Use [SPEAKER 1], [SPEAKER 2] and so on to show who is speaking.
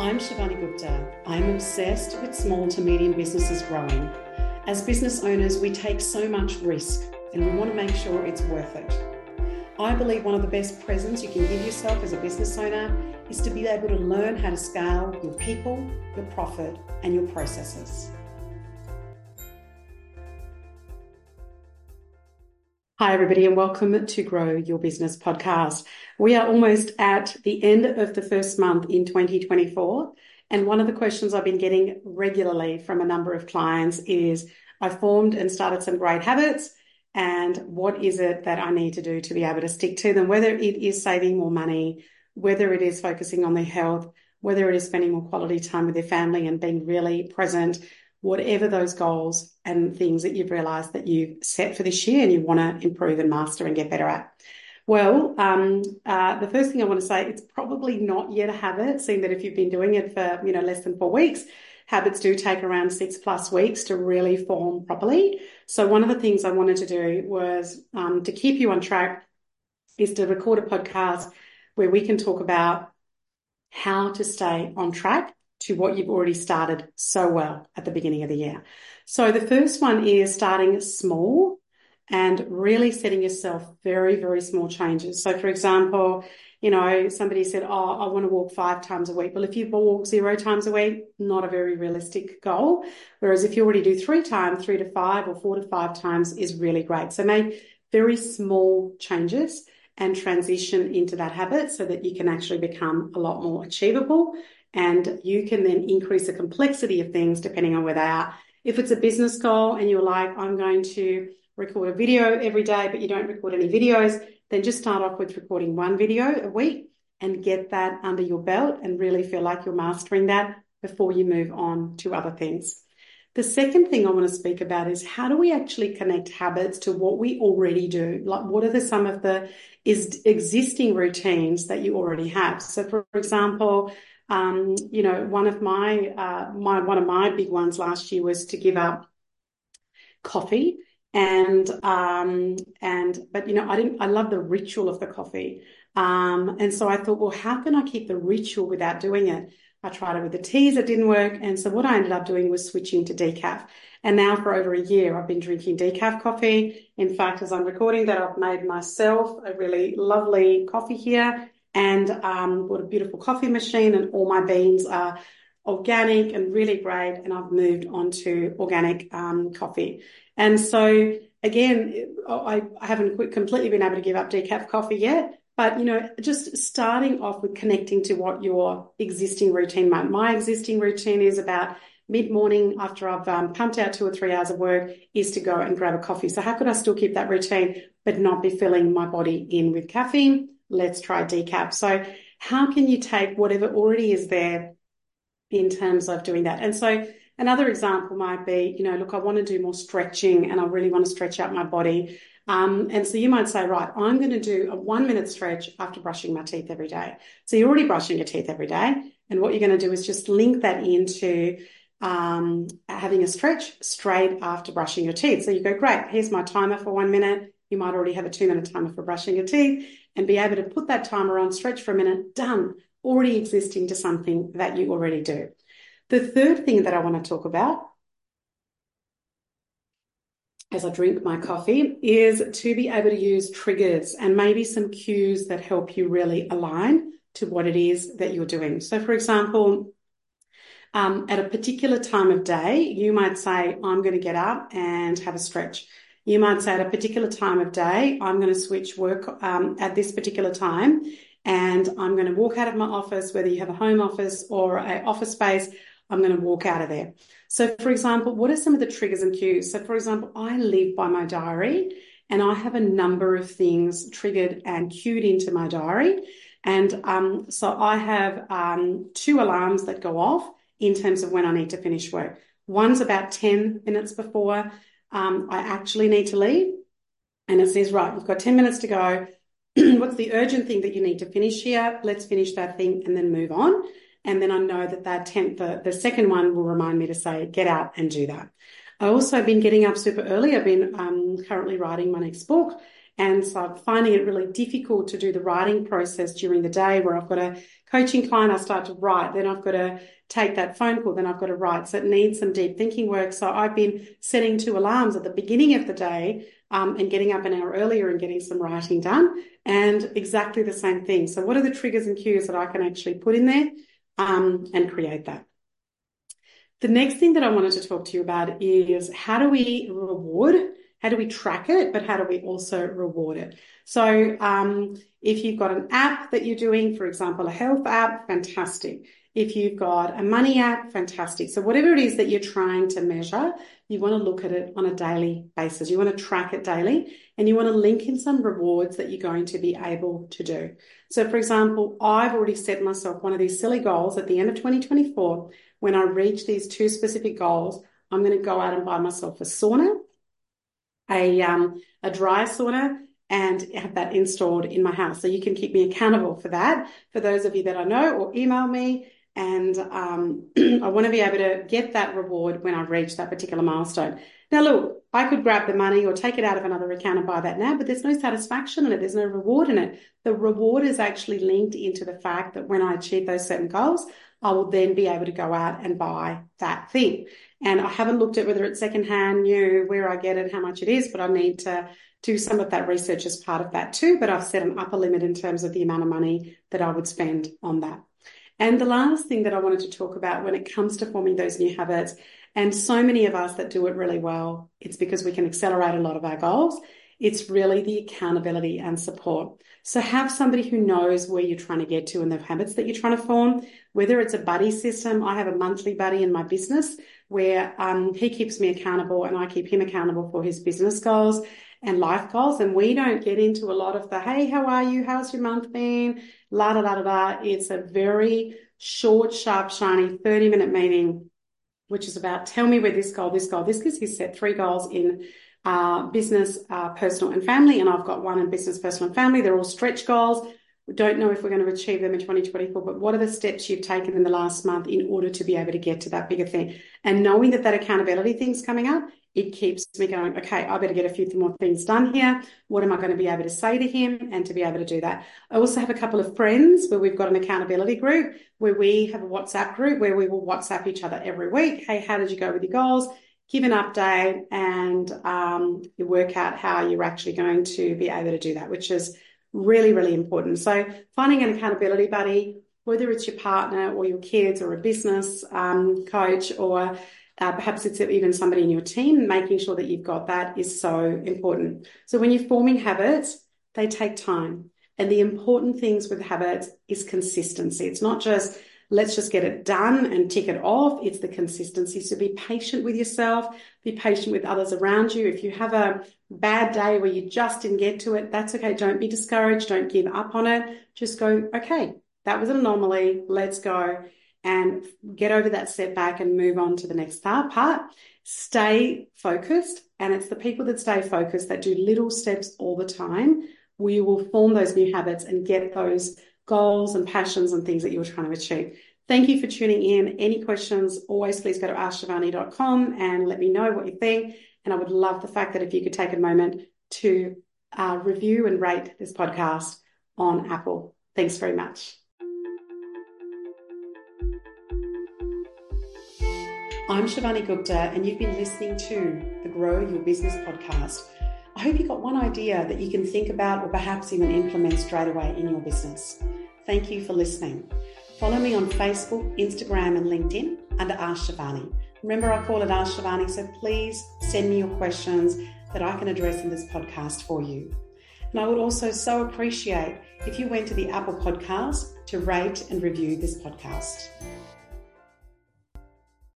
[SPEAKER 1] I'm Shivani Gupta. I'm obsessed with small to medium businesses growing. As business owners, we take so much risk and we want to make sure it's worth it. I believe one of the best presents you can give yourself as a business owner is to be able to learn how to scale your people, your profit, and your processes. Hi, everybody, and welcome to Grow Your Business podcast. We are almost at the end of the first month in 2024. And one of the questions I've been getting regularly from a number of clients is I formed and started some great habits. And what is it that I need to do to be able to stick to them? Whether it is saving more money, whether it is focusing on their health, whether it is spending more quality time with their family and being really present, whatever those goals and things that you've realized that you've set for this year and you want to improve and master and get better at. Well, um, uh, the first thing I want to say, it's probably not yet a habit, seeing that if you've been doing it for, you know, less than four weeks, habits do take around six plus weeks to really form properly. So one of the things I wanted to do was um, to keep you on track is to record a podcast where we can talk about how to stay on track to what you've already started so well at the beginning of the year. So the first one is starting small and really setting yourself very, very small changes. So for example, you know, somebody said, Oh, I want to walk five times a week. Well, if you walk zero times a week, not a very realistic goal. Whereas if you already do three times, three to five or four to five times is really great. So make very small changes and transition into that habit so that you can actually become a lot more achievable and you can then increase the complexity of things depending on where they are. If it's a business goal and you're like, I'm going to record a video every day, but you don't record any videos, then just start off with recording one video a week and get that under your belt and really feel like you're mastering that before you move on to other things. The second thing I want to speak about is how do we actually connect habits to what we already do? Like, what are the some of the is existing routines that you already have? So, for example, um, you know, one of my uh, my one of my big ones last year was to give up coffee and um and but you know I didn't I love the ritual of the coffee. Um and so I thought well how can I keep the ritual without doing it? I tried it with the teas it didn't work. And so what I ended up doing was switching to decaf. And now for over a year I've been drinking decaf coffee. In fact as I'm recording that I've made myself a really lovely coffee here and um, bought a beautiful coffee machine, and all my beans are organic and really great. And I've moved on to organic um, coffee. And so, again, I, I haven't completely been able to give up decaf coffee yet. But you know, just starting off with connecting to what your existing routine might. My existing routine is about mid morning after I've um, pumped out two or three hours of work is to go and grab a coffee. So how could I still keep that routine but not be filling my body in with caffeine? Let's try decaf. So how can you take whatever already is there in terms of doing that? And so another example might be, you know, look, I want to do more stretching and I really want to stretch out my body. Um, and so you might say, right, I'm going to do a one minute stretch after brushing my teeth every day. So you're already brushing your teeth every day. And what you're going to do is just link that into um, having a stretch straight after brushing your teeth. So you go, great, here's my timer for one minute. You might already have a two minute timer for brushing your teeth and be able to put that timer on, stretch for a minute, done, already existing to something that you already do. The third thing that I want to talk about as I drink my coffee is to be able to use triggers and maybe some cues that help you really align to what it is that you're doing. So, for example, um, at a particular time of day, you might say, I'm going to get up and have a stretch. You might say at a particular time of day, I'm going to switch work um, at this particular time and I'm going to walk out of my office, whether you have a home office or an office space, I'm going to walk out of there. So, for example, what are some of the triggers and cues? So, for example, I live by my diary and I have a number of things triggered and cued into my diary. And um, so I have um, two alarms that go off in terms of when I need to finish work. One's about 10 minutes before um, I actually need to leave. And it says, right, you've got 10 minutes to go. What's the urgent thing that you need to finish here? Let's finish that thing and then move on. And then I know that that tenth, the, the second one will remind me to say, get out and do that. I also have been getting up super early. I've been um, currently writing my next book. And so I'm finding it really difficult to do the writing process during the day where I've got a coaching client, I start to write, then I've got to take that phone call, then I've got to write. So it needs some deep thinking work. So I've been setting two alarms at the beginning of the day um, and getting up an hour earlier and getting some writing done. And exactly the same thing. So what are the triggers and cues that I can actually put in there um, and create that? The next thing that I wanted to talk to you about is how do we reward how do we track it, but how do we also reward it? So, um, if you've got an app that you're doing, for example, a health app, fantastic. If you've got a money app, fantastic. So, whatever it is that you're trying to measure, you want to look at it on a daily basis. You want to track it daily and you want to link in some rewards that you're going to be able to do. So, for example, I've already set myself one of these silly goals at the end of 2024. When I reach these two specific goals, I'm going to go out and buy myself a sauna a, um, a dry sauna and have that installed in my house. So you can keep me accountable for that. For those of you that I know, or email me. And um, I want to be able to get that reward when I reach that particular milestone. Now, look, I could grab the money or take it out of another account and buy that now, but there's no satisfaction in it. There's no reward in it. The reward is actually linked into the fact that when I achieve those certain goals, I will then be able to go out and buy that thing. And I haven't looked at whether it's secondhand, new, where I get it, how much it is, but I need to do some of that research as part of that too. But I've set an upper limit in terms of the amount of money that I would spend on that. And the last thing that I wanted to talk about when it comes to forming those new habits, and so many of us that do it really well, it's because we can accelerate a lot of our goals. It's really the accountability and support. So have somebody who knows where you're trying to get to and the habits that you're trying to form, whether it's a buddy system. I have a monthly buddy in my business where um, he keeps me accountable and I keep him accountable for his business goals and life goals. And we don't get into a lot of the, hey, how are you? How's your month been? La da da da da. It's a very short, sharp, shiny 30 minute meeting, which is about tell me where this goal, this goal, this, because he's set three goals in uh, business, uh, personal, and family. And I've got one in business, personal, and family. They're all stretch goals. We don't know if we're going to achieve them in 2024, but what are the steps you've taken in the last month in order to be able to get to that bigger thing? And knowing that that accountability thing's coming up, it keeps me going, okay, I better get a few more things done here. What am I going to be able to say to him and to be able to do that? I also have a couple of friends where we've got an accountability group where we have a WhatsApp group where we will WhatsApp each other every week. Hey, how did you go with your goals? Give an update and um, you work out how you're actually going to be able to do that, which is really, really important. So finding an accountability buddy, whether it's your partner or your kids or a business um, coach or uh, perhaps it's even somebody in your team, making sure that you've got that is so important. So when you're forming habits, they take time. And the important things with habits is consistency. It's not just let's just get it done and tick it off. It's the consistency. So be patient with yourself, be patient with others around you. If you have a bad day where you just didn't get to it, that's okay. Don't be discouraged. Don't give up on it. Just go, okay, that was an anomaly. Let's go and get over that setback and move on to the next part. Stay focused. And it's the people that stay focused that do little steps all the time. We will form those new habits and get those goals and passions and things that you're trying to achieve. Thank you for tuning in. Any questions, always please go to askshivani.com and let me know what you think. And I would love the fact that if you could take a moment to uh, review and rate this podcast on Apple. Thanks very much. I'm Shivani Gupta, and you've been listening to the Grow Your Business podcast. I hope you got one idea that you can think about or perhaps even implement straight away in your business. Thank you for listening. Follow me on Facebook, Instagram, and LinkedIn under Ask Shivani. Remember, I call it Ask Shivani, so please send me your questions that I can address in this podcast for you. And I would also so appreciate if you went to the Apple Podcast to rate and review this podcast.